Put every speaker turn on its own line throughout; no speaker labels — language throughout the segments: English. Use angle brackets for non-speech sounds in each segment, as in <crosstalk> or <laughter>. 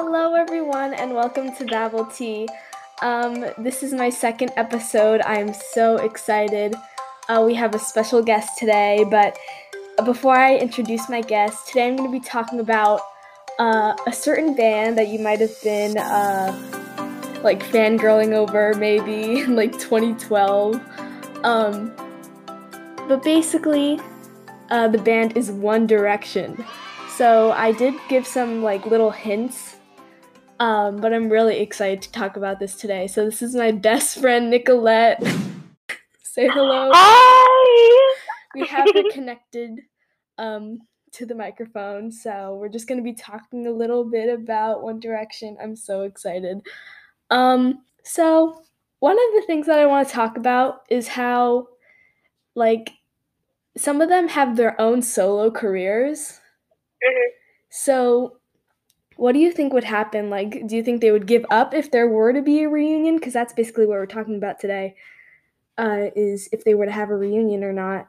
Hello, everyone, and welcome to Babble Tea. Um, this is my second episode. I'm so excited. Uh, we have a special guest today, but before I introduce my guest, today I'm going to be talking about uh, a certain band that you might have been uh, like fangirling over maybe <laughs> in like 2012. Um, but basically, uh, the band is One Direction. So I did give some like little hints, um, but I'm really excited to talk about this today. So this is my best friend Nicolette. <laughs> Say hello.
Hi.
We have her <laughs> connected um, to the microphone, so we're just gonna be talking a little bit about One Direction. I'm so excited. Um, so one of the things that I want to talk about is how, like, some of them have their own solo careers.
Mhm.
So, what do you think would happen? Like, do you think they would give up if there were to be a reunion? Because that's basically what we're talking about today. Uh, is if they were to have a reunion or not.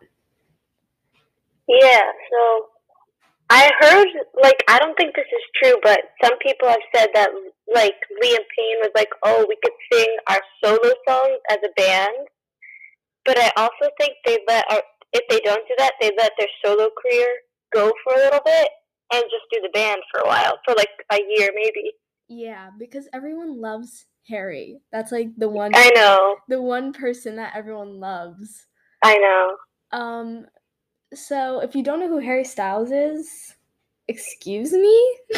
Yeah, so I heard, like, I don't think this is true, but some people have said that, like, Liam Payne was like, oh, we could sing our solo songs as a band. But I also think they let, our, if they don't do that, they let their solo career go for a little bit and just do the band for a while, for like a year maybe.
Yeah, because everyone loves Harry. That's like the one
I know,
the one person that everyone loves.
I know.
Um so if you don't know who Harry Styles is, excuse me? <laughs>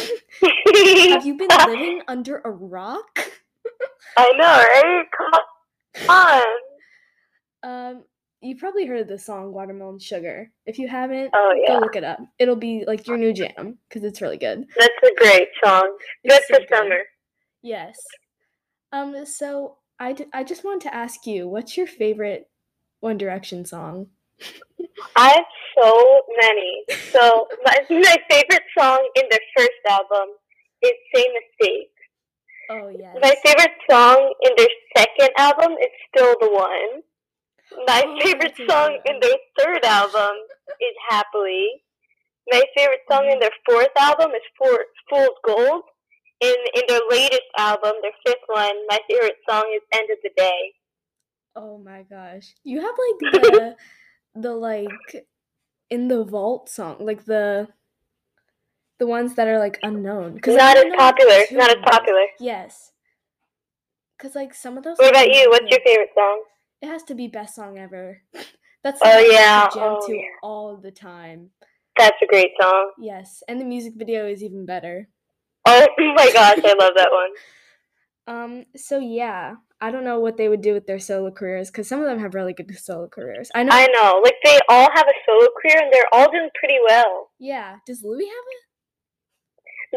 Have you been living <laughs> under a rock?
I know, right? Come on. <laughs>
Um you probably heard of the song Watermelon Sugar. If you haven't,
Oh,
go
yeah.
look it up. It'll be like your new jam because it's really good.
That's a great song. Good
so
for summer.
Yes. Um. So I, d- I just wanted to ask you, what's your favorite One Direction song?
I have so many. So <laughs> my, my favorite song in their first album is "Same Mistake."
Oh yes.
My favorite song in their second album is "Still the One." My favorite song in their third album is "Happily." My favorite song in their fourth album is "For- "Fool's Gold." In in their latest album, their fifth one, my favorite song is "End of the Day."
Oh my gosh. You have like the <laughs> the like in the vault song, like the the ones that are like unknown because
Not as popular. Not as popular.
Yes. Cause like some of those.
What about you? What's your favorite song?
It has to be best song ever. <laughs> That's
Oh,
the one I
yeah.
jam
Oh,
to
yeah.
all the time.
That's a great song.
Yes, and the music video is even better.
Oh <laughs> my gosh, I love that one. <laughs>
Um, so yeah, I don't know what they would do with their solo careers because some of them have really good solo careers. I know.
I know. Like they all have a solo career and they're all doing pretty well.
yeah, does Louis have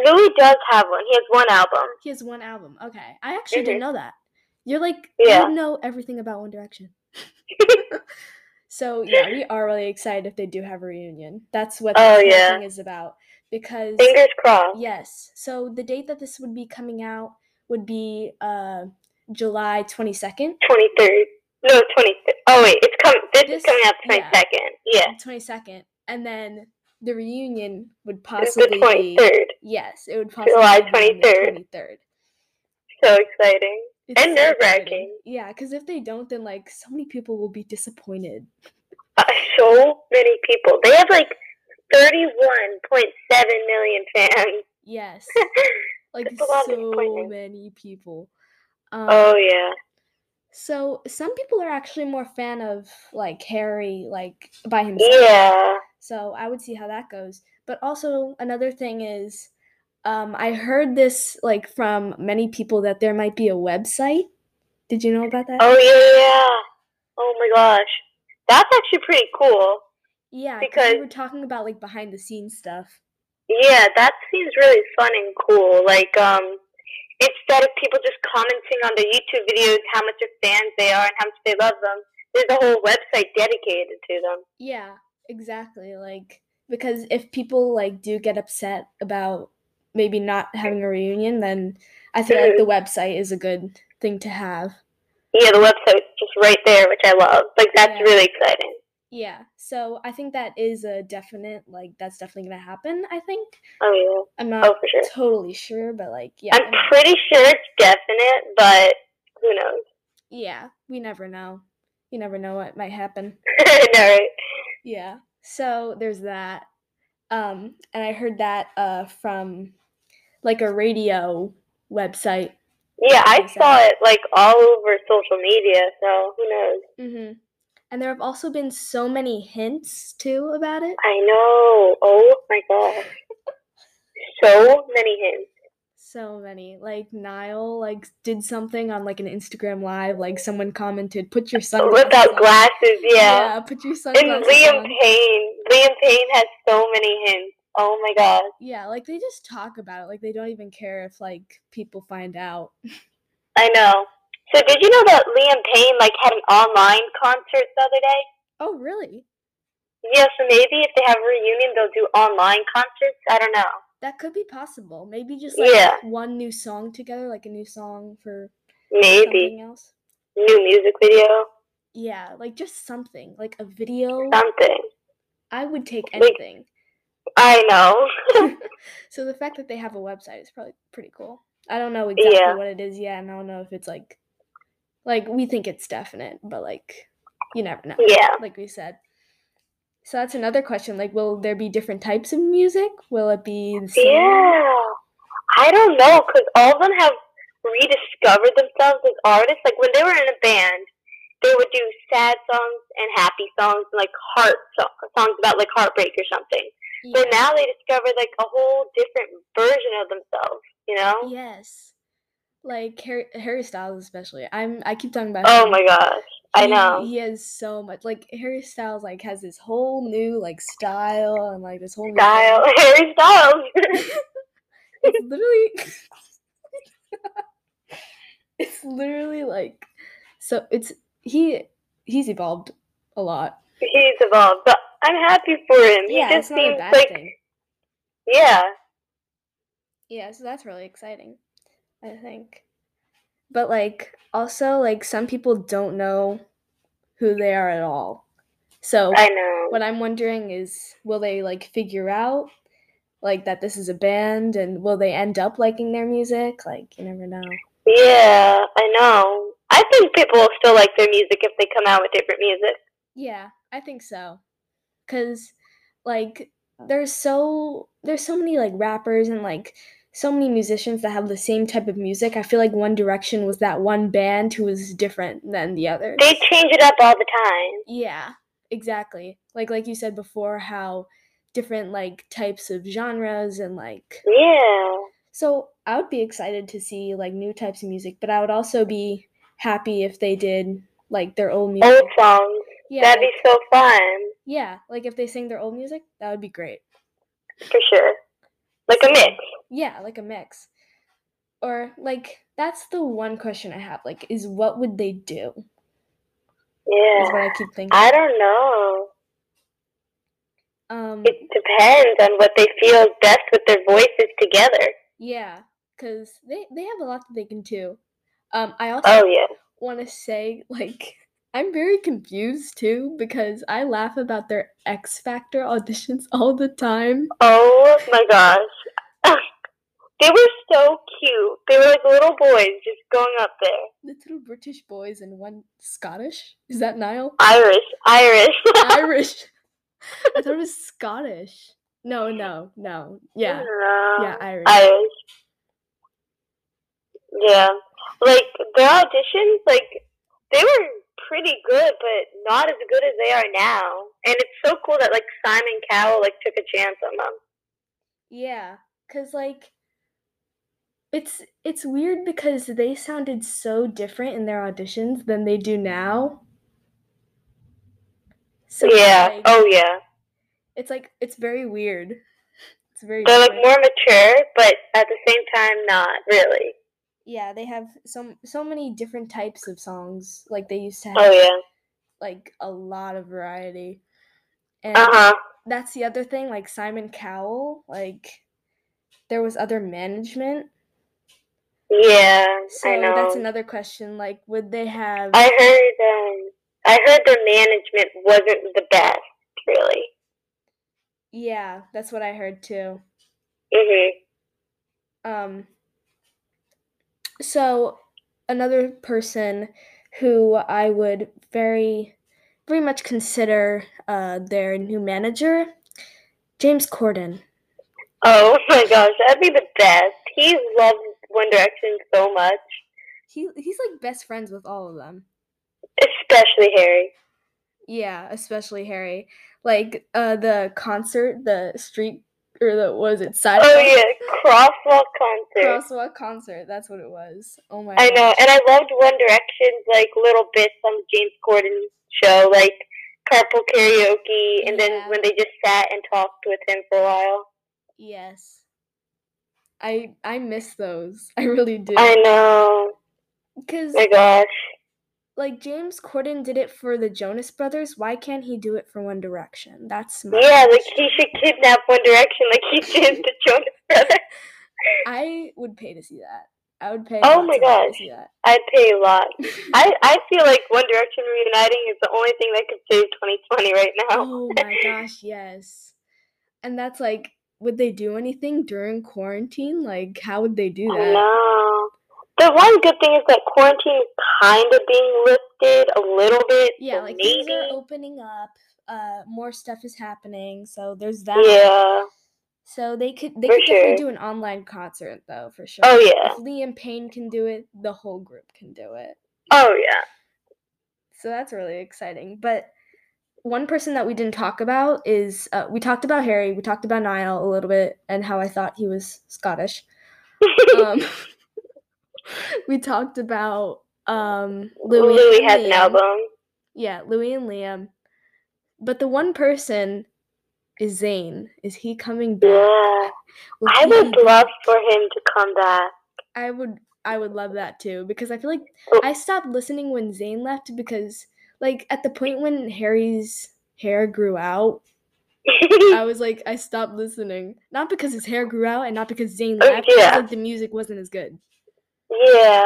it?
Louis does have one. He has one album.
He has one album. Okay, I actually
Mhm.
didn't know that. You're like
Yeah.
you know everything about One Direction. <laughs> so yeah, we are really excited if they do have a reunion. That's what
Oh,
whole
yeah.
thing is about. Because
Fingers crossed.
yes, so the date that this would be coming out would be uh July twenty second.
Twenty third. No, twenty third. Oh wait, it's coming. This,
This-
is coming out twenty second. yeah.
twenty second, and then the reunion would
it's the
possibly be
third.
yes, it would possibly
July
be on
23rd.
23rd.
So exciting
It's
and nerve wracking.
Yeah, because if they don't, then like so many people will be disappointed.
Uh, so many people. They have like thirty one point seven million fans. <laughs>
Yes, like
It's a lot of
so many people. Um,
Oh yeah.
So some people are actually more fan of like Harry, like by himself.
Yeah.
So I would see how that goes. But also another thing is, um, I heard this like from many people that there might be a website. Did you know about that?
Oh yeah, yeah. Oh my gosh, that's actually pretty cool.
yeah, because we were talking about like behind the scenes stuff.
Yeah, that seems really fun and cool. Like, um, instead of people just commenting on the YouTube videos how much of fans they are and how much they love them, there's a whole website dedicated to them.
Yeah, exactly. Like because if people like do get upset about maybe not having a reunion, then I feel like the website is a good thing to have.
Yeah, the website's just right there, which I love. Like, that's
Yeah.
really exciting.
Yeah. So I think that is a definite like that's definitely gonna happen. I think.
Oh yeah.
I'm not
Oh, for sure.
totally sure, but like yeah.
I'm pretty sure it's definite, but who knows?
yeah. We never know. You never know what might happen. <laughs>
no, right?
Yeah. So there's that. Um, and I heard that uh from like a radio website.
Yeah, I saw it like all over social media, so who knows?
Mm-hmm. And there have also been so many hints too about it.
I know. Oh my gosh. <laughs> So many hints.
So many. Like Niall like did something on like an Instagram live, like someone commented, put your <laughs> sunglasses
Without
on."
glasses, yeah.
put your
And
sunglasses
Liam
on.
Payne. Liam Payne has so many hints. Oh my gosh.
Yeah, like they just talk about it. Like they don't even care if like people find out.
I know. So did you know that Liam Payne like had an online concert the other day?
Oh, really?
Yeah, so maybe if they have a reunion they'll do online concerts. I don't know.
That could be possible. Maybe just like
Yeah.
one new song together, like a new song for
Maybe.
something else.
New music video.
Yeah, like just something, like a video.
Something.
I would take
Like-
anything.
I know. <laughs>
so the fact that they have a website is probably pretty cool. I don't know exactly
Yeah.
what it is yet, and I don't know if it's like, like we think it's definite, but like, you never know.
yeah.
Like we said. So that's another question. Like, will there be different types of music? Will it be the same?
Yeah. I don't know, because all of them have rediscovered themselves as artists. Like when they were in a band, they would do sad songs and happy songs and like heart so- songs about like heartbreak or something. But
Yeah.
now they discovered like a whole different version of themselves, you know?
Yes. Like Harry, Harry Styles especially. I'm I keep talking about
Oh
him.
my gosh. I know.
He has so much like Harry Styles like has this whole new like style and like this whole new
Style. <laughs> Harry Styles. <laughs>
It's literally <laughs> It's literally like so it's he he's evolved a lot.
He's evolved. But I'm happy for him.
Yeah,
he
it's
just seems
bad
like
thing.
yeah.
Yeah, so that's really exciting, I think. But like also like some people don't know who they are at all. So
I know.
what I'm wondering is will they like figure out like that this is a band and will they end up liking their music? Like you never know.
Yeah, I know. I think people will still like their music if they come out with different music.
Yeah, I think so. Cuz like oh. there's so there's so many like rappers and like so many musicians that have the same type of music. I feel like One Direction was that one band who was different than the others.
They change it up all the time.
Yeah, exactly. Like like you said before how different like types of genres and like
Yeah.
so I would be excited to see like new types of music, but I would also be happy if they did like their old music.
Old songs.
Yeah,
That'd be so fun.
yeah, like if they sing their old music, that would be great.
For sure. Like a mix.
Yeah, like a mix. Or like that's the one question I have. Like, is what would they do? Yeah. Is what I keep thinking.
I don't know.
Um,
It depends on what they feel best with their voices together.
yeah, because they they have a lot that they can do. Um, I also
Oh yeah.
want to say like I'm very confused too because I laugh about their X Factor auditions <laughs> all the time.
Oh my gosh. <laughs> they were so cute. They were like little boys just going up there.
The two British boys and one Scottish. Is that Niall?
Irish. Irish. <laughs>
Irish. I thought it was Scottish. No, no, no. Yeah.
No.
Yeah, Irish.
Irish. Yeah. Like their auditions, like they were pretty good, but not as good as they are now. And it's so cool that like Simon Cowell like took a chance on them.
Yeah, cuz like it's it's weird because they sounded so different in their auditions than they do now. So
yeah.
like-
oh yeah.
It's like it's very weird. It's very
They're like more mature, but at the same time not really.
Yeah, they have so so many different types of songs. Like they used to have
Oh yeah.
like a lot of variety. And
Uh huh.
that's the other thing, like Simon Cowell, like there was other management.
Yeah.
So
I know.
that's another question. Like would they have
I heard um I heard their management wasn't the best, really.
Yeah, that's what I heard too.
Mhm.
Um, so another person who I would very, very much consider uh, their new manager, James Corden.
Oh my gosh, that'd be the best. He loves One Direction so much,
He he's like best friends with all of them.
especially Harry.
Yeah, especially Harry. Like uh, the concert, the street or the was it sidewalk
Oh yeah, crosswalk concert.
crosswalk concert. That's what it was. Oh my.
I know, and I loved One Direction's like little bits on the James Corden show, like carpool karaoke, and
Yeah.
then when they just sat and talked with him for a while.
Yes. I I miss those. <laughs> I really do.
I know.
Because
My gosh.
Like James Corden did it for the Jonas Brothers, why can't he do it for One Direction? That's my
Yeah, like he should kidnap One Direction, like he did the <laughs> Jonas Brothers.
I would pay to see that. I would pay.
Oh my
of money to
gosh. I'd pay a lot. <laughs> I I feel like One Direction reuniting is the only thing that could save 2020 right now.
Oh my gosh, yes. And that's like, would they do anything during quarantine? Like, how would they do that?
know. The one good thing is that quarantine is kind of being lifted a little bit.
Yeah,
so
like things are opening up. Uh, more stuff is happening, so there's that.
Yeah.
So they could they
For
could definitely do an online concert though, for sure.
Oh yeah.
If Liam Payne can do it, the whole group can do it.
Oh yeah.
So that's really exciting. But one person that we didn't talk about is uh, we talked about Harry, we talked about Niall a little bit, and how I thought he was Scottish. <laughs> Um, <laughs> we talked about um, Louis.
Louis has an album.
Yeah, Louis and Liam. But the one person is Zayn. Is he coming back?
Yeah.
Will
I would love for him to come back.
I would I would love that too because I feel like
Oh.
I stopped listening when Zayn left because like at the point when Harry's hair grew out, I <laughs> was like I stopped listening. Not because his hair grew out and not because Zayn
Oh,
left, because
yeah.
like the music wasn't as good.
Yeah.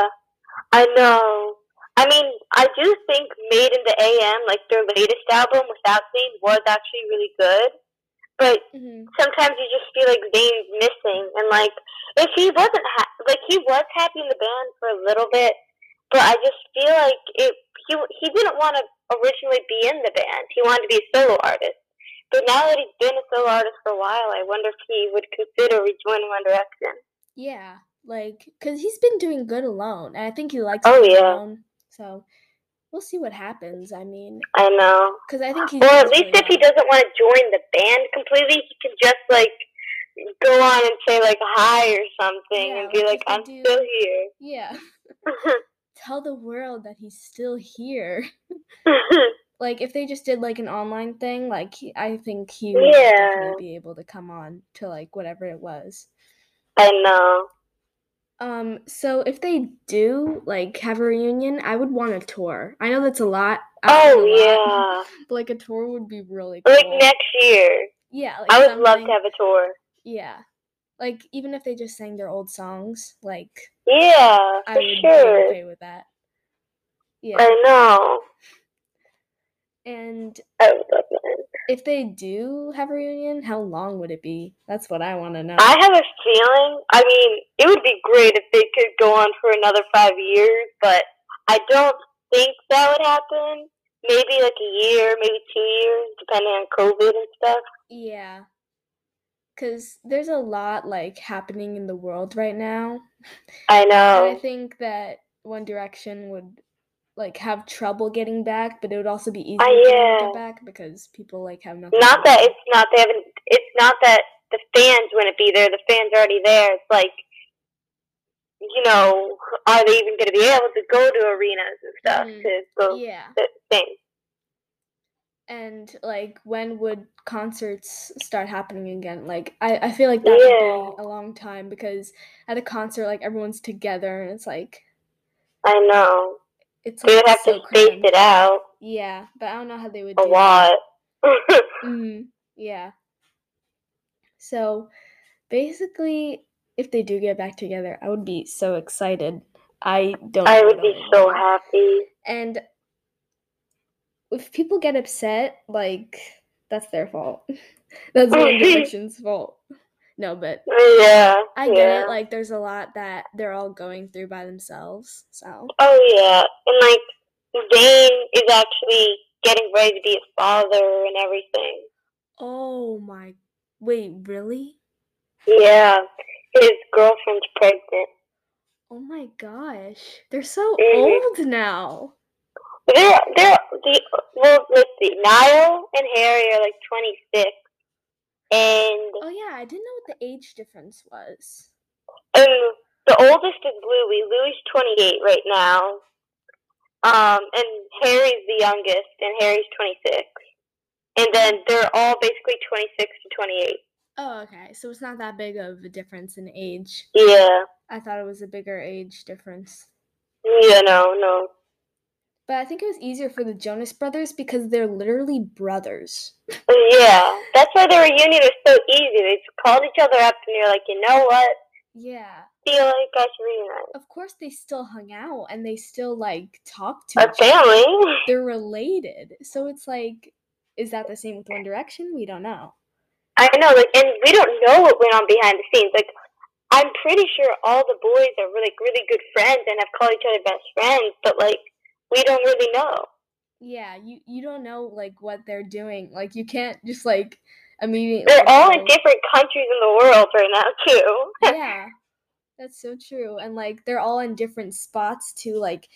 I know. I mean, I do think Made in the AM, like their latest album without Zayn, was actually really good. But
hmm
sometimes you just feel like Zayn's missing, and like if he wasn't ha- like he was happy in the band for a little bit, but I just feel like it he he didn't want to originally be in the band. He wanted to be a solo artist. But now that he's been a solo artist for a while, I wonder if he would consider rejoining One Direction.
Yeah, like because he's been doing good alone, and I think he likes
Oh, yeah.
alone. So we'll see what happens. I mean,
I know.
because I think he's
Or at least if he
well.
doesn't want to join the band completely, he can just like go on and say like hi or something
Yeah,
and be
like
like,
if they
I'm
do-
still here.
Yeah, <laughs> tell the world that he's still here. <laughs> like if they just did like an online thing like he, i think he would
Yeah.
definitely be able to come on to like whatever it was
I know.
Um so if they do like have a reunion i would want a tour i know that's a lot
Oh
a lot,
yeah. <laughs>
but like a tour would be really cool
Like next year,
yeah like
I would love to have a tour.
yeah like even if they just sang their old songs like
Yeah,
i
for
would
sure.
be okay with that yeah
I know.
And
I would love that.
if they do have a reunion how long would it be that's what i want to know
I have a feeling. I mean, it would be great if they could go on for another five years, but I don't think that would happen. Maybe like a year, maybe two years, depending on COVID and stuff.
Yeah. Cuz there's a lot like happening in the world right now.
I
And I think that One Direction would like have trouble getting back, but it would also be easier
Ah,
for them to get back because people like have nothing.
Not that it's not they haven't. It's not that the fans wouldn't be there. The fans are already there. It's like, you know, are they even going to be able to go to arenas and stuff
Mhm.
to go
Yeah.
to sing?
And like when would concerts start happening again? Like I, I feel like that
Yeah.
would be a long time because at a concert like everyone's together and it's like
I know.
It's
They
like
would have
so
to space it out
Yeah, but I don't know how they would
a lot. <laughs>
hmm Yeah. So basically, if they do get back together, I would be so excited. I don't.
I would be so happy.
And if people get upset, like that's their fault. <laughs> that's One <laughs> Direction's fault. No, but
yeah,
I
yeah.
get it. Like, there's a lot that they're all going through by themselves. So.
Oh yeah, and like Zayn is actually getting ready to be a father and everything.
Oh my! Wait, really?
Yeah, his girlfriend's pregnant.
Oh my gosh, they're so mm-hmm. old now.
They're they're the well, let's see, Niall and Harry are like twenty six, and
oh yeah, I didn't know what the age difference was.
And the oldest is Louis. Louis twenty eight right now. Um, and Harry's the youngest, and Harry's twenty six. And then they're all basically twenty six to twenty eight.
Oh, okay. So it's not that big of a difference in age.
Yeah.
I thought it was a bigger age difference.
Yeah, no, no.
But I think it was easier for the Jonas brothers because they're literally brothers.
Yeah, that's why the reunion was so easy. They just called each other up and you're like, you know what?
Yeah.
Feel like I should reunite.
Of course, they still hung out and they still like talked to
a family.
Other. They're related, so it's like, is that the same with One Direction? We don't know.
I know, like, and we don't know what went on behind the scenes. Like, I'm pretty sure all the boys are really, really good friends and have called each other best friends, but like we don't really know.
Yeah, you you don't know like what they're doing. Like you can't just like immediately.
They're all in different countries in the world right now too. <laughs>
yeah, that's so true, and like they're all in different spots too. Like,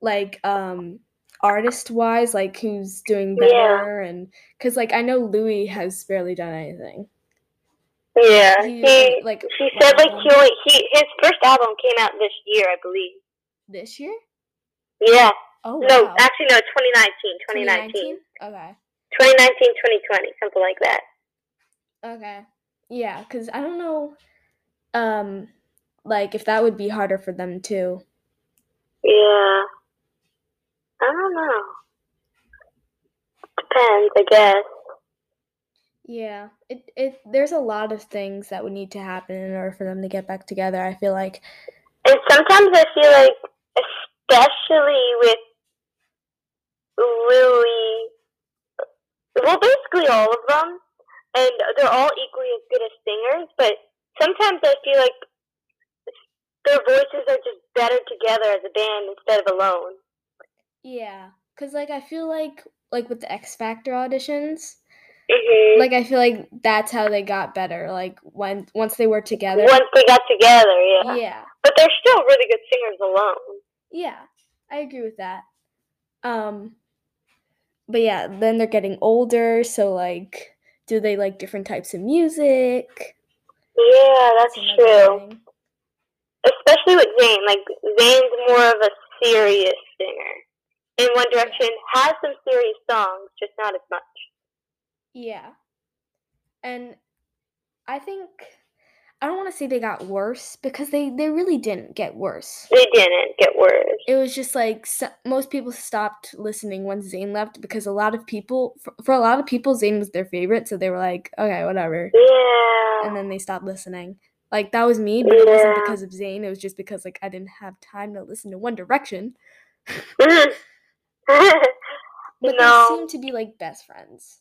like um artist wise, like who's doing better, yeah. and because like I know Louis has barely done anything.
Yeah, he, he like he said like he he his first album came out this year, I believe.
This year?
Yeah.
Oh.
No, wow. actually no, 2019, 2019. 2019? Okay. 2019, 2020, something like that.
Okay. Yeah, cuz I don't know um like if that would be harder for them too.
Yeah. I don't know. Depends, I guess.
Yeah, it it there's a lot of things that would need to happen in order for them to get back together. I feel like,
and sometimes I feel like, especially with Louis, well, basically all of them, and they're all equally as good as singers. But sometimes I feel like their voices are just better together as a band instead of alone.
Yeah, cause like I feel like like with the X Factor auditions
Mm-hmm.
Like I feel like that's how they got better. Like when once they were together.
Once they got together, yeah.
Yeah.
But they're still really good singers alone.
Yeah, I agree with that. Um, but yeah, then they're getting older, so like, do they like different types of music?
Yeah, that's, that's true. Thing. Especially with Zayn, like Zayn's more of a serious singer. In One Direction has some serious songs, just not as much.
Yeah. And I think I don't want to say they got worse because they they really didn't get worse.
They didn't get worse.
It was just like so, most people stopped listening once Zayn left because a lot of people for, for, a lot of people Zayn was their favorite, so they were like, okay, whatever.
Yeah.
And then they stopped listening. Like that was me, but yeah. it wasn't because of Zayn. It was just because like I didn't have time to listen to One Direction. <laughs> <laughs> but no. they seem to be like best friends.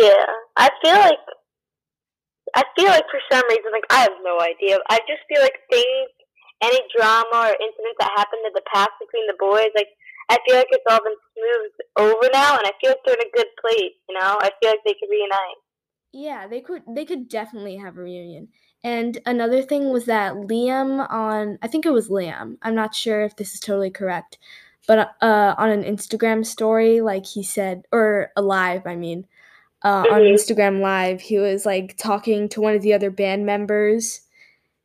Yeah, I feel like I feel like for some reason, like I have no idea. I just feel like things, any drama or incidents that happened in the past between the boys, like I feel like it's all been smoothed over now, and I feel like they're in a good place. You know, I feel like they could reunite.
Yeah, they could. They could definitely have a reunion. And another thing was that Liam on, I think it was Liam. I'm not sure if this is totally correct, but uh, on an Instagram story, like he said, or alive, I mean, uh, mm-hmm. on Instagram Live. He was like talking to one of the other band members,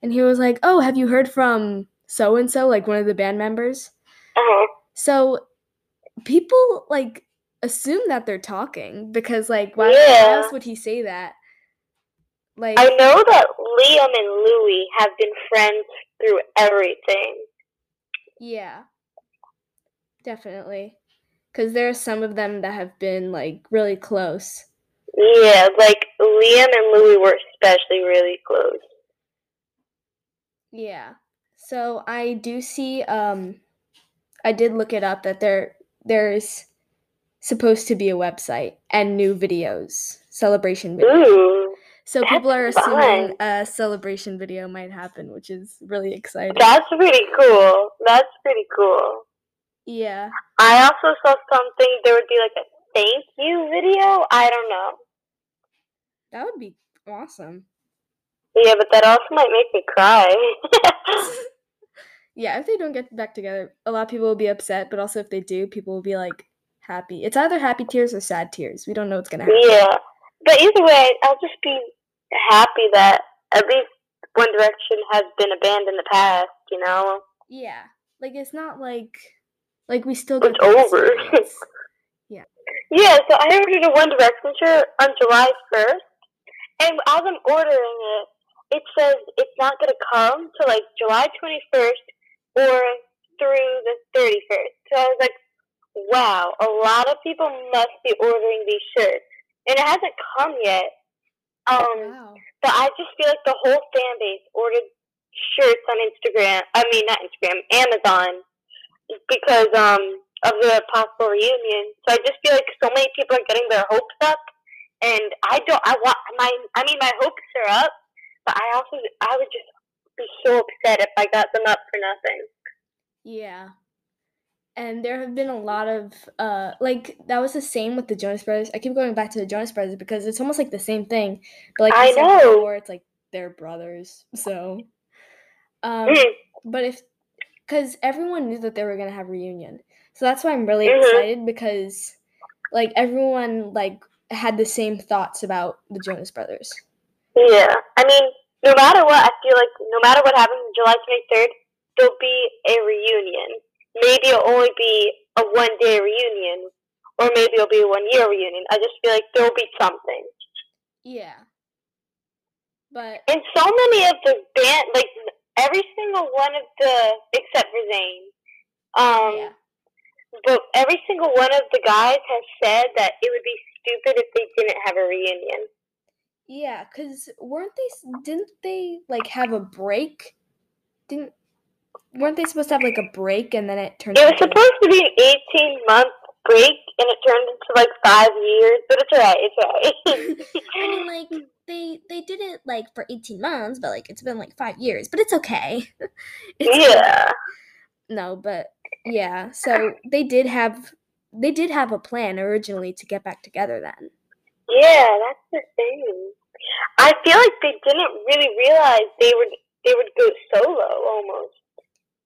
and he was like, "Oh, have you heard from so and so, like one of the band members?"
Uh-huh.
So people like assume that they're talking because like why,
yeah.
else would he say that?
Like I know that Liam and Louis have been friends through everything.
Yeah. Definitely. Cuz there are some of them that have been like really close.
Yeah, like Liam and Louis were especially really close.
Yeah. So I do see um I did look it up that there there's supposed to be a website and new videos, celebration videos.
Ooh,
So people are
fun.
assuming a celebration video might happen, which is really exciting.
that's pretty cool. That's pretty cool.
yeah.
I also saw something. There would be like a thank you video. I don't know.
That would be awesome.
Yeah, but that also might make me cry. <laughs>
Yeah, if they don't get back together, a lot of people will be upset, but also if they do, people will be like happy. It's either happy tears or sad tears. We don't know what's gonna happen.
yeah, but either way, I'll just be happy that at least One Direction has been a band in the past. You know.
Yeah. Like it's not like like we still
It's
get the
over. <laughs> Yeah, so I ordered a One Direction shirt on July 1st, and as I'm ordering it, it says it's not going to come till like July 21st or through the 31st. So I was like, wow, a lot of people must be ordering these shirts. And it hasn't come yet. Um,
wow.
but I just feel like the whole fan base ordered shirts on Instagram. I mean, not Instagram, Amazon, because um of the possible reunion. So I just feel like so many people are getting their hopes up, and I don't. I want my. I mean, my hopes are up, but I also I would just be so upset if I got them up for nothing.
Yeah. And there have been a lot of uh like that was the same with the Jonas Brothers. I keep going back to the Jonas Brothers because it's almost like the same thing. But like
I know.
before, it's like they're brothers. So um
Mm,
but if because everyone knew that they were gonna have reunion. So that's why I'm really
Mhm.
excited because like everyone like had the same thoughts about the Jonas Brothers.
yeah, I mean, no matter what, I feel like no matter what happens on July twenty third, there'll be a reunion. Maybe it'll only be a one day reunion, or maybe it'll be a one year reunion. I just feel like there'll be something.
Yeah. But
And so many of the band, like every single one of the, except for Zayn, um,
yeah.
But every single one of the guys has said that it would be stupid if they didn't have a reunion.
Yeah, cuz weren't they didn't they like have a break? Didn't weren't they supposed to have like a break and then it turned
It was supposed to be an 18 month break, and it turned into like five years, but it's alright, it's alright. <laughs>
I mean, like they they did it like for eighteen months, but like it's been like five years, but it's okay. <laughs> it's
yeah.
No, but yeah. So they did have they did have a plan originally to get back together. Then
Yeah, that's the thing. I feel like they didn't really realize they would they would go solo almost.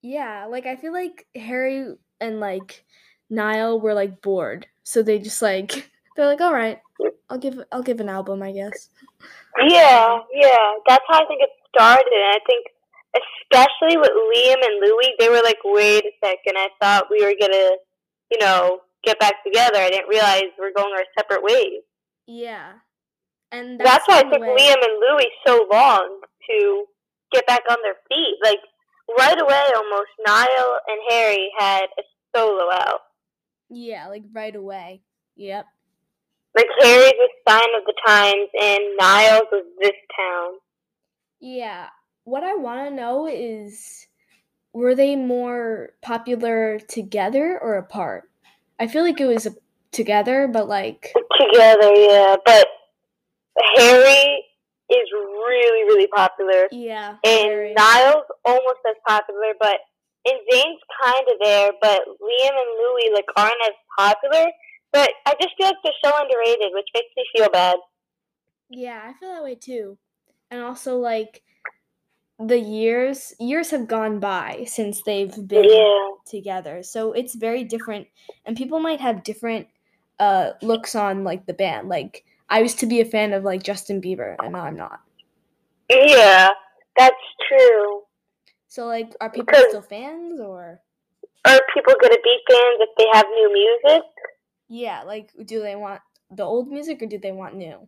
yeah, like I feel like Harry and like Niall were like bored, so they just like <laughs> they're like, all right, I'll give I'll give an album, I guess.
Yeah, yeah. That's how I think it started. I think, especially with Liam and Louis, they were like, wait a second, I thought we were going to, you know, get back together. I didn't realize we're going our separate ways.
Yeah, and
That's, why it took
way-
Liam and Louis so long to get back on their feet. Like, right away, almost, Niall and Harry had a solo out.
Yeah, like right away. Yep.
Like, Harry's was Sign of the Times, and Niall's was This Town.
Yeah. What I want to know is were they more popular together or apart? I feel like it was a, together, but like
Together, yeah. But Harry is really, really popular.
yeah.
And
very-
Niall's almost as popular, but and Zayn's kind of there, but Liam and Louis like aren't as popular. But I just feel like they're so underrated, which makes me feel bad.
Yeah, I feel that way too. And also like the years years have gone by since they've been
Yeah,
together. So it's very different and people might have different uh looks on like the band. Like I used to be a fan of like Justin Bieber and now I'm not.
yeah, that's true.
So like are people
Because-
still fans or
Are people gonna be fans if they have new music?
yeah, like do they want the old music or do they want new?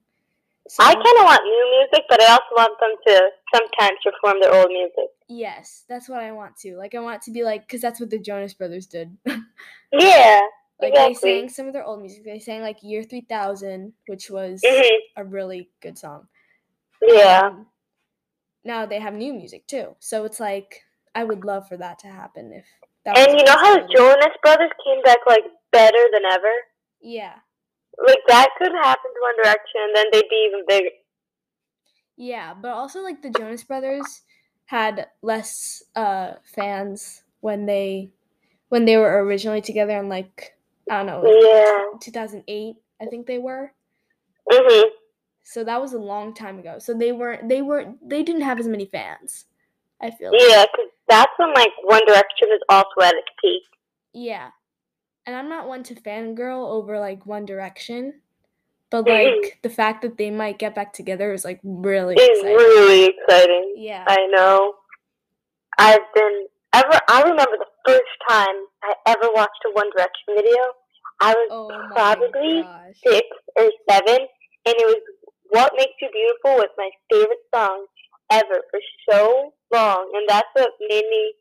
So,
I kind of want new music, but I also want them to sometimes perform their old music.
yes, that's what I want to. Like I want it to be like cuz that's what the Jonas Brothers did. <laughs>
Yeah,
like
Exactly.
they sang some of their old music. They sang like Year 3000, which was
hmm
a really good song.
yeah.
Um, now they have new music too. So it's like I would love for that to happen if that
And you know how the. Jonas Brothers came back like better than ever?
Yeah.
Like that could happen to One Direction, and then they'd be even bigger.
Yeah, but also like the Jonas Brothers had less uh fans when they when they were originally together in like I don't know, like
Yeah.
2008, I think they were.
Mhm.
So that was a long time ago. So they weren't they weren't they didn't have as many fans. I feel. like.
Yeah, because that's when like One Direction was also at its peak.
Yeah. And I'm not one to fangirl over like One Direction, but
Mhm.
like the fact that they might get back together is like really
It's
exciting.
really exciting.
Yeah.
I know. I've been ever. I remember the first time I ever watched a One Direction video. I was
oh
probably
gosh.
six or seven, and it was "What Makes You Beautiful" was my favorite song ever for so long, and that's what made me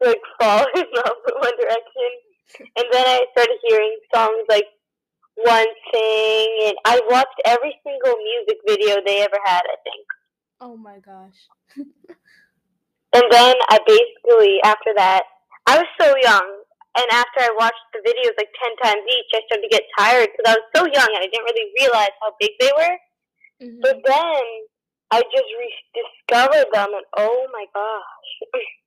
like <laughs> fall in love with One Direction. And then I started hearing songs like "One Thing," and I watched every single music video they ever had. I think.
Oh my gosh.
And then I basically, after that, I was so young. And after I watched the videos like 10 times each, I started to get tired because I was so young and I didn't really realize how big they were.
Mhm.
But then I just rediscovered them and oh my gosh, <laughs>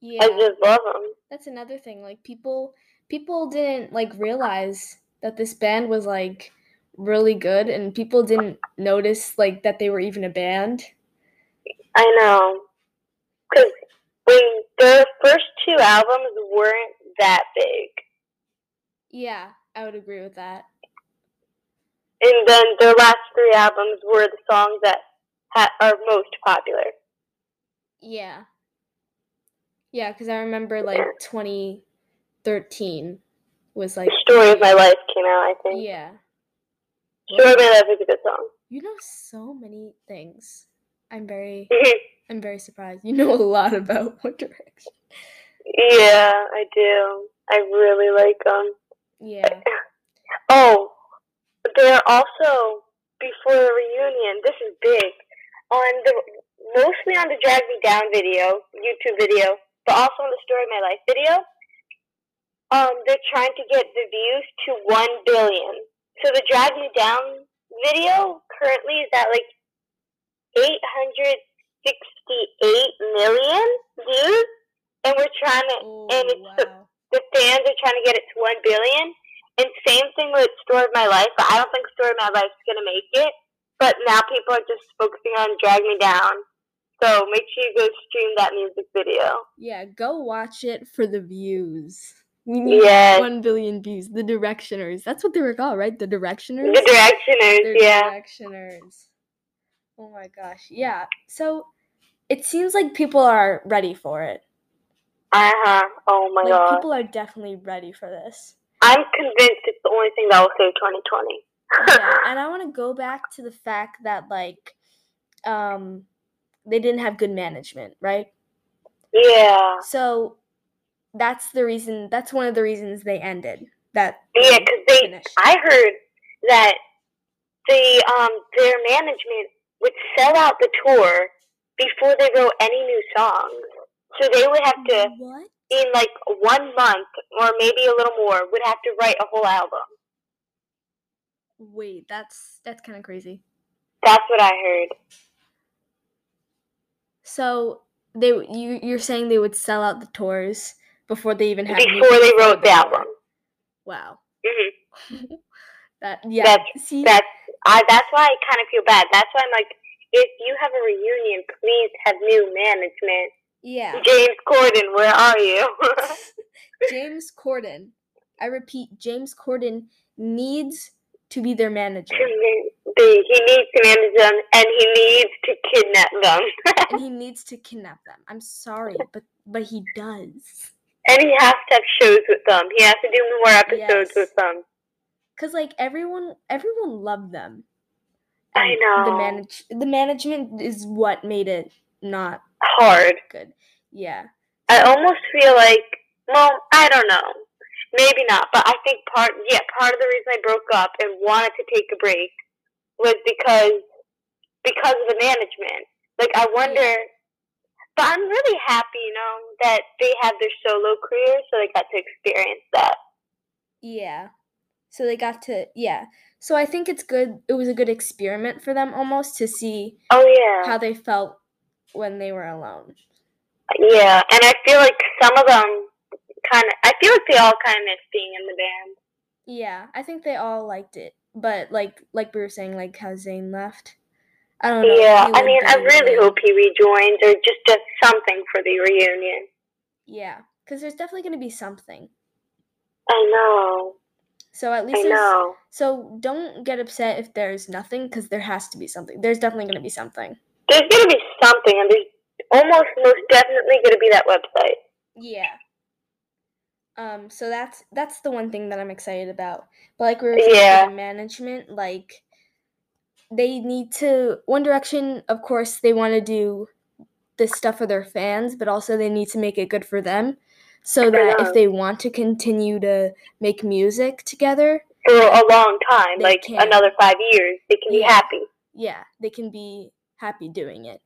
Yeah.
I just love them.
That's another thing. Like people people didn't like realize that this band was like really good and people didn't notice like that they were even a band.
I know. Because when their first two albums weren't that big.
Yeah, I would agree with that.
And then their last three albums were the songs that ha- are most popular.
Yeah. Yeah, cuz I remember like 2013 was like
The Story of My Life came out, I think.
Yeah.
Story of My Life is a good song.
You know so many things. I'm very <laughs> I'm very surprised. You know a lot about <laughs> One Direction.
Yeah, I do. I really like them.
Yeah. <coughs>
Oh, they're also before the reunion. This is big on the mostly on the Drag Me Down video, YouTube video, but also on the Story of My Life video. Um, they're trying to get the views to one billion. So the Drag Me Down video currently is at like eight hundred sixty-eight million views, and we're trying to,
Oh,
and it's the the fans are trying to get it to one billion. And same thing with Story of My Life, but I don't think Story of My Life is gonna make it. But now people are just focusing on Drag Me Down. So make sure you go stream that music video.
Yeah, go watch it for the views. We need
Yes.
1 billion views. The Directioners. That's what they were called, right? The Directioners?
The Directioners,
The
yeah.
Directioners. Oh my gosh. Yeah. So it seems like people are ready for it.
Uh huh. Oh my
like
god.
people are definitely ready for this.
I'm convinced it's the only thing that will save 2020.
yeah, <laughs> and I want to go back to the fact that like um they didn't have good management, right?
yeah.
So that's the reason that's one of the reasons they ended. That
Yeah, because they,
finished.
I heard that the um their management would sell out the tour before they wrote any new songs. So they would have to,
What?
in like one month or maybe a little more, would have to write a whole album.
Wait, that's that's kind of crazy.
That's what I heard.
So they you you're saying they would sell out the tours before they even had
Before they wrote the
tour.
album.
Wow.
hmm <laughs>
That yeah.
That's-
see,
That's I. That's why I kind of feel bad. That's why I'm like, if you have a reunion, please have new management.
yeah.
James Corden, where are you? <laughs>
James Corden. I repeat, James Corden needs to be their manager.
He needs to manage them, and he needs to kidnap them,
and he <laughs> needs to kidnap them. I'm sorry, but but he does.
and he has to have shows with them. He has to do more episodes
Yes.
with them.
Cause like everyone everyone loved them.
I
And The
know.
manage the management is what made it not
Hard.
good. Yeah.
I almost feel like, well, I don't know, maybe not, but I think part, yeah, part of the reason I broke up and wanted to take a break was because because of the management. Like I wonder, but I'm really happy, you know, that they have their solo career, so they got to experience that.
Yeah. So they got to yeah. So I think it's good. It was a good experiment for them almost to see
Oh yeah.
how they felt when they were alone.
Yeah, and I feel like some of them kind of. I feel like they all kind of miss being in the band.
Yeah, I think they all liked it, but like like we were saying, like how Zayn left. I don't know.
Yeah, I mean, I really hope he rejoins or just does something for the reunion.
Yeah, because there's definitely gonna be something.
I know.
So at least there's,
know.
so don't get upset if there's nothing, because there has to be something. There's definitely gonna be something.
There's gonna be something, and there's almost most definitely gonna be that website.
Yeah. Um, so that's that's the one thing that I'm excited about. But like we are saying
Yeah.
management, like they need to One Direction, of course, they want to do this stuff for their fans, but also they need to make it good for them. So that if they want to continue to make music together,
For a long time, like
can.
another five years, they can be happy.
yeah, they can be happy doing it.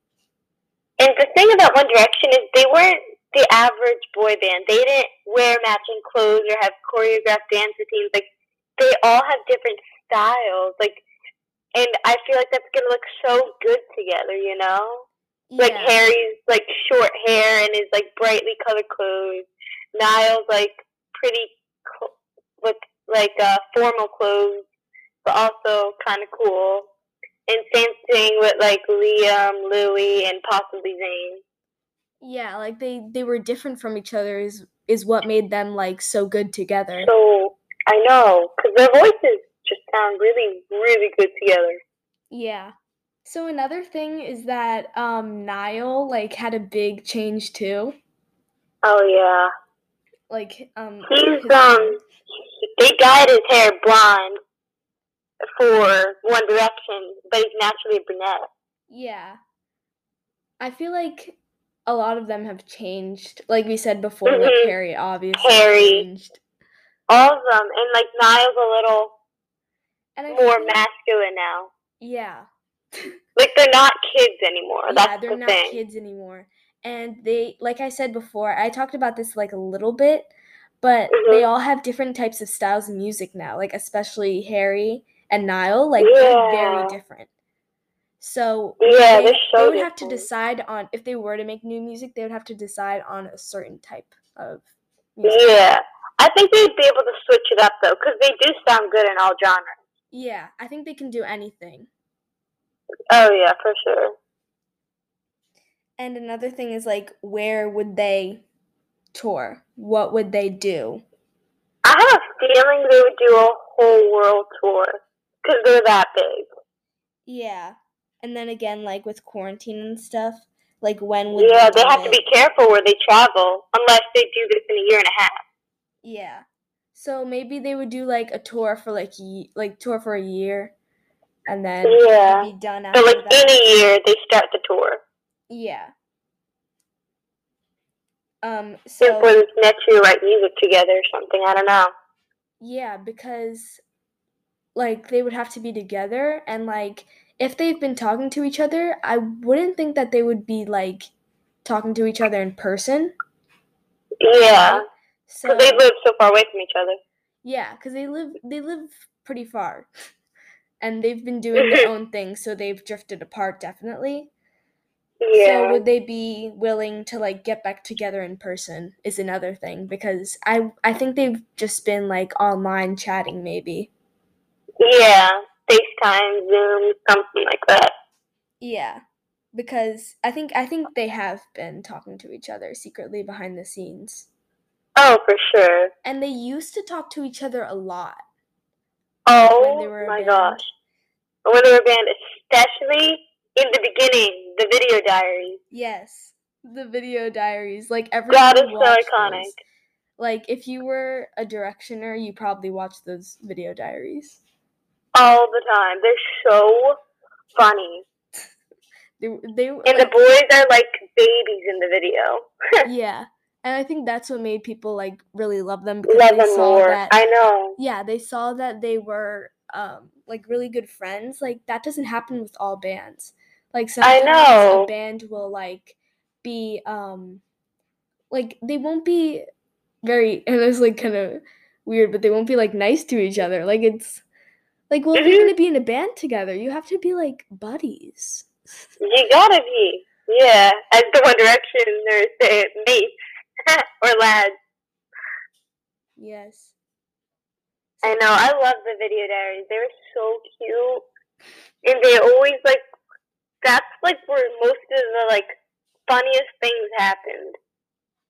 And the thing about One Direction is they weren't the average boy band. They didn't wear matching clothes or have choreographed dance routines. Like they all have different styles. Like, and I feel like that's gonna look so good together. You know, like. Harry's like short hair and his like brightly colored clothes. Niall's like pretty cl- with like uh, formal clothes, but also kind of cool. And same thing with like Liam, Louis, and possibly Zayn.
Yeah, like they they were different from each other is is what made them like so good together.
So I know because their voices just sound really, really good together.
Yeah. So another thing is that um Niall like had a big change too.
Oh yeah,
Like um
he's
his-
um they dyed his hair blonde for One Direction, but he's naturally a brunette.
yeah. I feel like a lot of them have changed. Like we said before, like
Mhm.
Harry obviously
Harry.
changed.
All of them, and like Niall's a little
And I
more masculine now.
Yeah. <laughs>
Like they're not kids anymore.
yeah,
That's
they're
the
not
thing.
kids anymore. And they, like I said before, I talked about this like a little bit, but they
Mhm.
all have different types of styles of music now, like especially Harry and Niall, like they're
Yeah.
very different. So
Yeah,
they,
they're
they
so
would have to decide on if they were to make new music, they would have to decide on a certain type of music.
Yeah, I think they'd be able to switch it up though, because they do sound good in all genres.
Yeah, I think they can do anything.
Oh yeah, for sure.
And another thing is like, where would they tour? What would they do?
I have a feeling they would do a whole world tour because they're that big.
Yeah. And then again, like with quarantine and stuff, like when would
Yeah,
they,
have to be careful where they travel, unless they do this in a year and a half.
Yeah. So maybe they would do like a tour for like ye- like tour for a year, and then
Yeah.
be done after
So like
that.
in a year, they start the tour.
yeah. Um. So
for this next year, write music together or something. I don't know.
yeah, because like they would have to be together, and like if they've been talking to each other, I wouldn't think that they would be like talking to each other in person.
Yeah.
So
because they live so far away from each other.
Yeah, because they live they live pretty far, and they've been doing their <laughs> own thing, so they've drifted apart definitely.
Yeah.
So would they be willing to like get back together in person? Is another thing because I I think they've just been like online chatting maybe.
yeah. FaceTime, Zoom, something like that.
Yeah, because I think I think they have been talking to each other secretly behind the scenes,
Oh, for sure.
and they used to talk to each other a lot.
Oh my
band.
gosh. When they were a band, especially in the beginning, the video diaries.
Yes, the video diaries. Like everyone
God, it's so iconic.
those. Like if you were a directioner, you probably watched those video diaries.
All the time. They're so funny.
They they
And the boys are like babies in the video. <laughs>
yeah, and I think that's what made people like really love them because
Love
they
them
saw
more.
that.
I know.
yeah, they saw that they were um like really good friends. Like that doesn't happen with all bands. Like
I
sometimes
know.
a band will like be um like they won't be very <laughs> and it's like kind of weird, but they won't be like nice to each other. Like it's like well, if you're
Mhm.
gonna be in a band together, you have to be like buddies.
You gotta be. Yeah. As the One Direction, they're say mates <laughs> or lads.
Yes.
I know. I love the video diaries. They were so cute, and they always like. That's like where most of the like funniest things happened.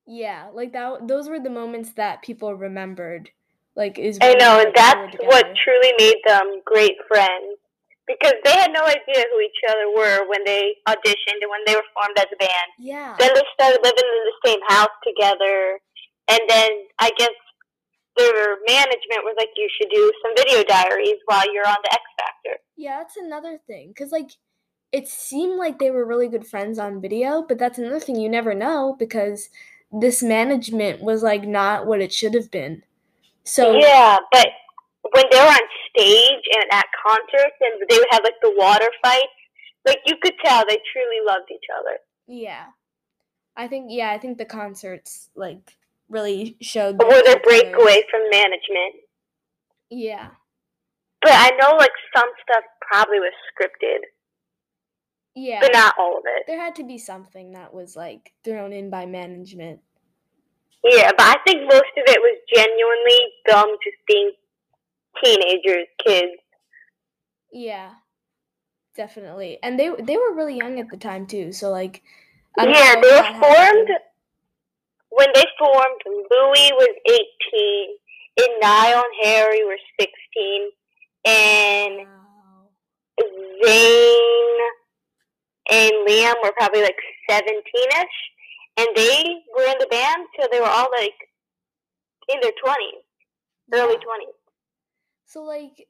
Yeah, like that. Those were the moments that people remembered. Like is.
I know, and that's what truly made them great friends. Because they had no idea who each other were when they auditioned and when they were formed as a band.
Yeah.
Then they started living in the same house together, and then I guess their management was like, "You should do some video diaries while you're on the X Factor."
Yeah, that's another thing. Cause like, it seemed like they were really good friends on video, but that's another thing you never know because this management was like not what it should have been. So
Yeah, but when they were on stage and at concerts, and they would have like the water fights, like you could tell they truly loved each other.
yeah, I think yeah, I think the concerts like really showed.
Or
their
breakaway from management.
Yeah,
But I know like some stuff probably was scripted,
yeah.
but not all of it.
there had to be something that was like thrown in by management.
Yeah, but I think most of it was genuinely them just being teenagers, kids.
Yeah, definitely. And they they were really young at the time too. So like, I
Yeah, they were formed
happened.
when they formed. Louis was eighteen, and Niall and Harry were sixteen, and
Wow.
Zayn and Liam were probably like seventeen-ish, and they were in the band till they were all like in their twenties, early twenties.
So like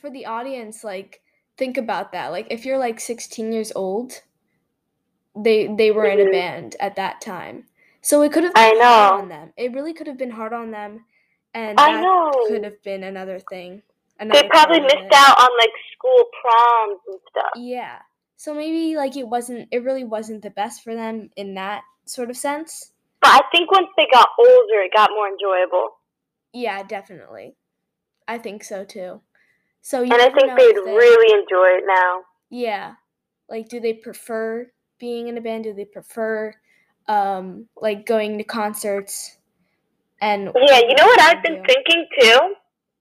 for the audience, like think about that. Like if you're like 16 years old, they they were in a
Mhm.
band at that time. So it could have
I
been hard
know.
on them. It really could have been hard on them, and
I
that
know.
could have been another thing.
They probably missed out on like school proms and stuff.
Yeah. So maybe like it wasn't. It really wasn't the best for them in that sort of sense.
But I think once they got older, it got more enjoyable.
Yeah, definitely. I think so too. So you
And I think they'd
they-
really enjoy it now.
Yeah. Like do they prefer being in a band? Do they prefer um like going to concerts and
Yeah, you know what I've
do?
been thinking too?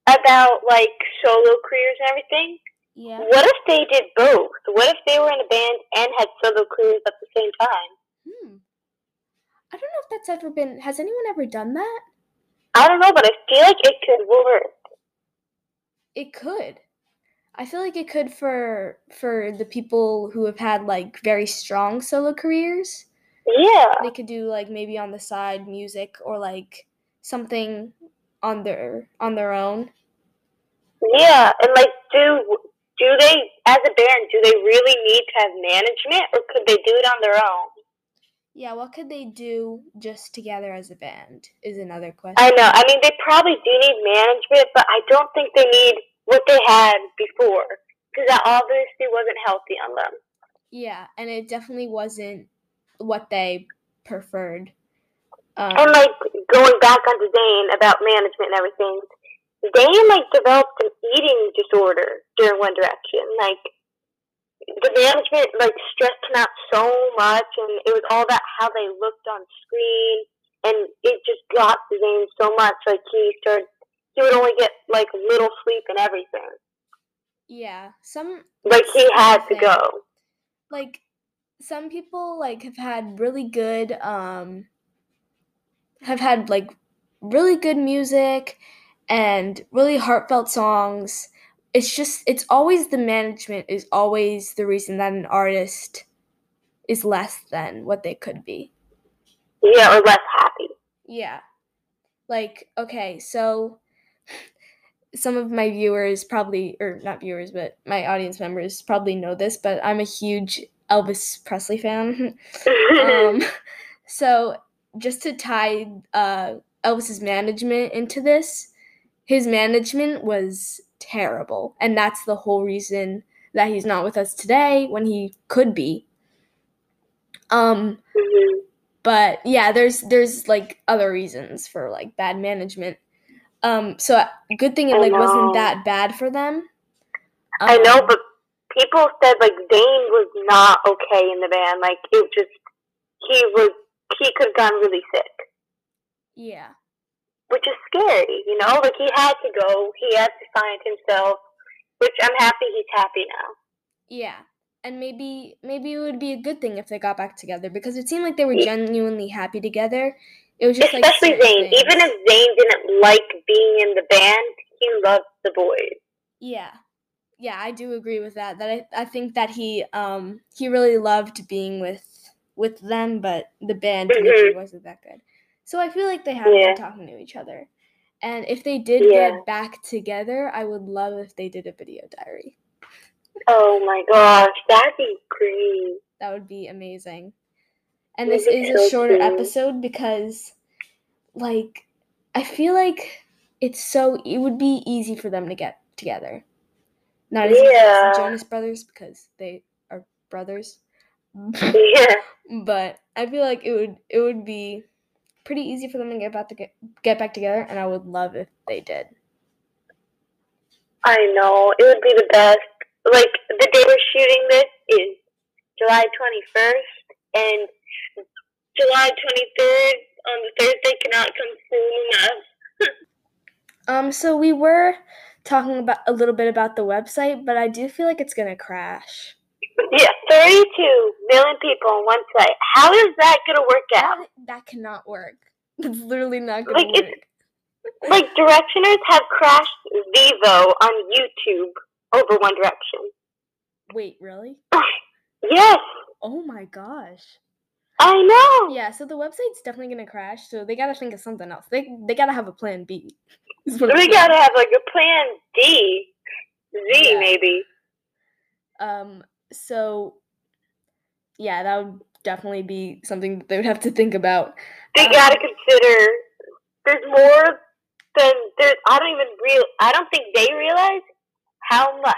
About like solo careers and everything?
Yeah.
What if they did both? What if they were in a band and had solo careers at the same time?
Hmm. I don't know if that's ever been has anyone ever done that?
I don't know, but I feel like it could work.
It could. I feel like it could for for the people who have had like very strong solo careers.
Yeah.
They could do like maybe on the side music or like something on their on their own.
Yeah. And like do do they as a band, do they really need to have management or could they do it on their own?
Yeah, what could they do just together as a band is another question.
I know. I mean, they probably do need management, but I don't think they need what they had before because that obviously wasn't healthy on them.
Yeah, and it definitely wasn't what they preferred. Um,
And like going back onto Zayn about management and everything, Zayn like developed an eating disorder during One Direction. Like the management like stressed him out so much, and it was all about how they looked on screen, and it just got to Zayn so much. Like he started, he would only get like little sleep and everything.
yeah, some
Like he had to go.
like some people like have had really good um have had like really good music and really heartfelt songs. It's just it's always the management is always the reason that an artist is less than what they could be.
Yeah, or less happy.
yeah. Like okay so <sighs> some of my viewers probably or not viewers but my audience members probably know this but i'm a huge elvis presley fan. <laughs> Um, <laughs> so just to tie uh, Elvis's management into this, his management was terrible, and that's the whole reason that he's not with us today when he could be. Um,
Mhm.
but yeah, there's there's like other reasons for like bad management. Um, so uh, good thing it like wasn't that bad for them.
I know,
Um,
but people said like Dane was not okay in the band. Like it just he was he could have gone really sick,
yeah,
which is scary. You know, like he had to go. He had to find himself, which I'm happy he's happy now.
yeah, and maybe maybe it would be a good thing if they got back together because it seemed like they were genuinely happy together. It was just
Especially
certain
Zayn.
things.
Even if Zayn didn't like being in the band, he loved the boys.
Yeah. Yeah, I do agree with that. That I, I think that he um he really loved being with with them, but the band maybe wasn't that good. So I feel like they have
Yeah.
been talking to each other. And if they did
Yeah.
get back together, I would love if they did a video diary.
Oh my gosh, that'd be great.
That would be amazing. And this is a shorter episode because like I feel like it's so it would be easy for them to get together. Not as easy as the Jonas Brothers because they are brothers. <laughs>
Yeah.
but I feel like it would it would be pretty easy for them to get back to get, get back together and I would love if they did.
I know. It would be the best. Like, the day we're shooting this is July 21st, and July 23rd on the Thursday cannot come soon enough. <laughs>
Um so we were talking about a little bit about the website, but I do feel like it's going to crash.
Yeah, 32 million people on one site. How is that going to work out?
That, that cannot work. <laughs> It's literally not going
Like,
to work. <laughs>
Like, Directioners have crashed Vevo on YouTube over One Direction.
Wait, really? <laughs>
Yes,
Oh my gosh.
I know.
Yeah, so the website's definitely gonna crash. So they gotta think of something else. They they gotta have a plan B.
We gotta have, like, a plan D. Z,
Yeah.
maybe.
Um. So, yeah, that would definitely be something that they would have to think about.
they
Um,
gotta consider there's more than there's I don't even real I don't think they realize how much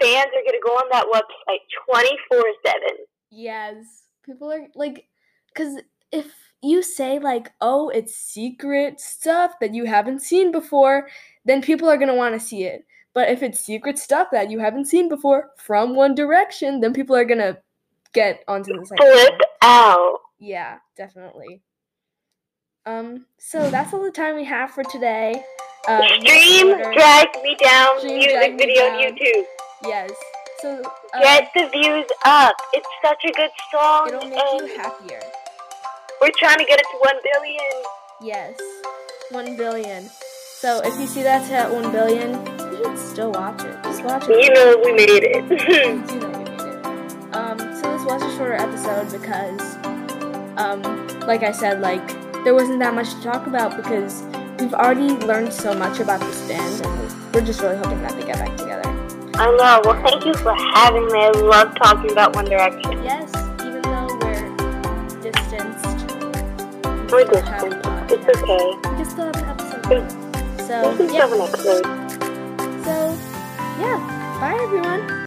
fans are gonna go on that website twenty four seven.
Yes, people are like, because if you say like, oh, it's secret stuff that you haven't seen before, then people are gonna want to see it. But if it's secret stuff that you haven't seen before from One Direction, then people are gonna get onto the site.
Flip out.
Yeah, definitely. Um, so that's all the time we have for today. This
Stream drag me down
Stream
music video on YouTube.
Yes. So uh,
Get the views up. It's such a good song.
it'll make you happier.
We're trying to get it to one billion.
Yes, one billion. So if you see that's at one billion, still watch it. Just watch it.
You know we made it.
You know we <laughs> made it. Um, so this was a shorter episode because, um, like I said, like there wasn't that much to talk about because we've already learned so much about this band, and we're just really hoping that they get back together.
I know. Well thank you for having me. I love talking about One Direction.
Yes, even though we're distanced, we
We're distant. It's okay.
We can still have an episode.
We
So yeah. So yeah. Bye everyone.